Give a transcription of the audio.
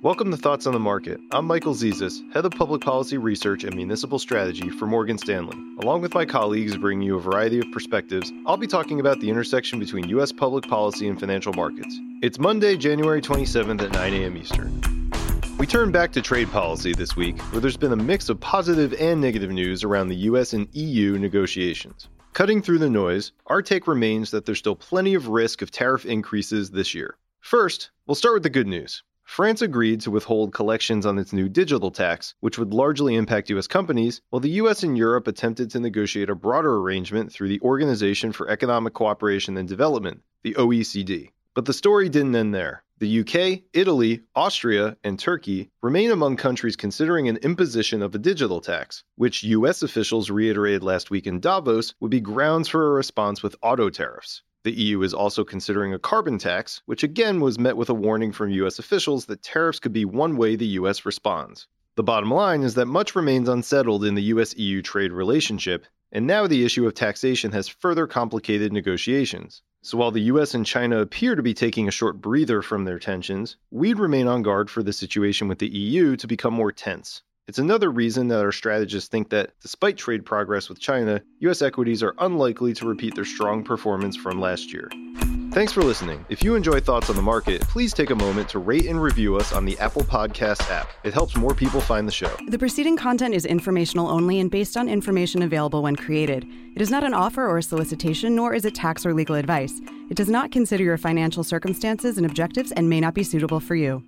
Welcome to Thoughts on the Market. I'm Michael Zezas, Head of Public Policy Research and Municipal Strategy for Morgan Stanley. Along with my colleagues bringing you a variety of perspectives, I'll be talking about the intersection between U.S. public policy and financial markets. It's Monday, January 27th at 9 a.m. Eastern. We turn back to trade policy this week, where there's been a mix of positive and negative news around the U.S. and EU negotiations. Cutting through the noise, our take remains that there's still plenty of risk of tariff increases this year. First, we'll start with the good news. France agreed to withhold collections on its new digital tax, which would largely impact U.S. companies, while the U.S. and Europe attempted to negotiate a broader arrangement through the Organization for Economic Cooperation and Development, the OECD. But the story didn't end there. The UK, Italy, Austria, and Turkey remain among countries considering an imposition of a digital tax, which US officials reiterated last week in Davos would be grounds for a response with auto tariffs. The EU is also considering a carbon tax, which again was met with a warning from US officials that tariffs could be one way the US responds. The bottom line is that much remains unsettled in the US EU trade relationship, and now the issue of taxation has further complicated negotiations. So while the US and China appear to be taking a short breather from their tensions, we'd remain on guard for the situation with the EU to become more tense. It's another reason that our strategists think that, despite trade progress with China, US equities are unlikely to repeat their strong performance from last year. Thanks for listening. If you enjoy Thoughts on the Market, please take a moment to rate and review us on the Apple Podcast app. It helps more people find the show. The preceding content is informational only and based on information available when created. It is not an offer or a solicitation, nor is it tax or legal advice. It does not consider your financial circumstances and objectives and may not be suitable for you.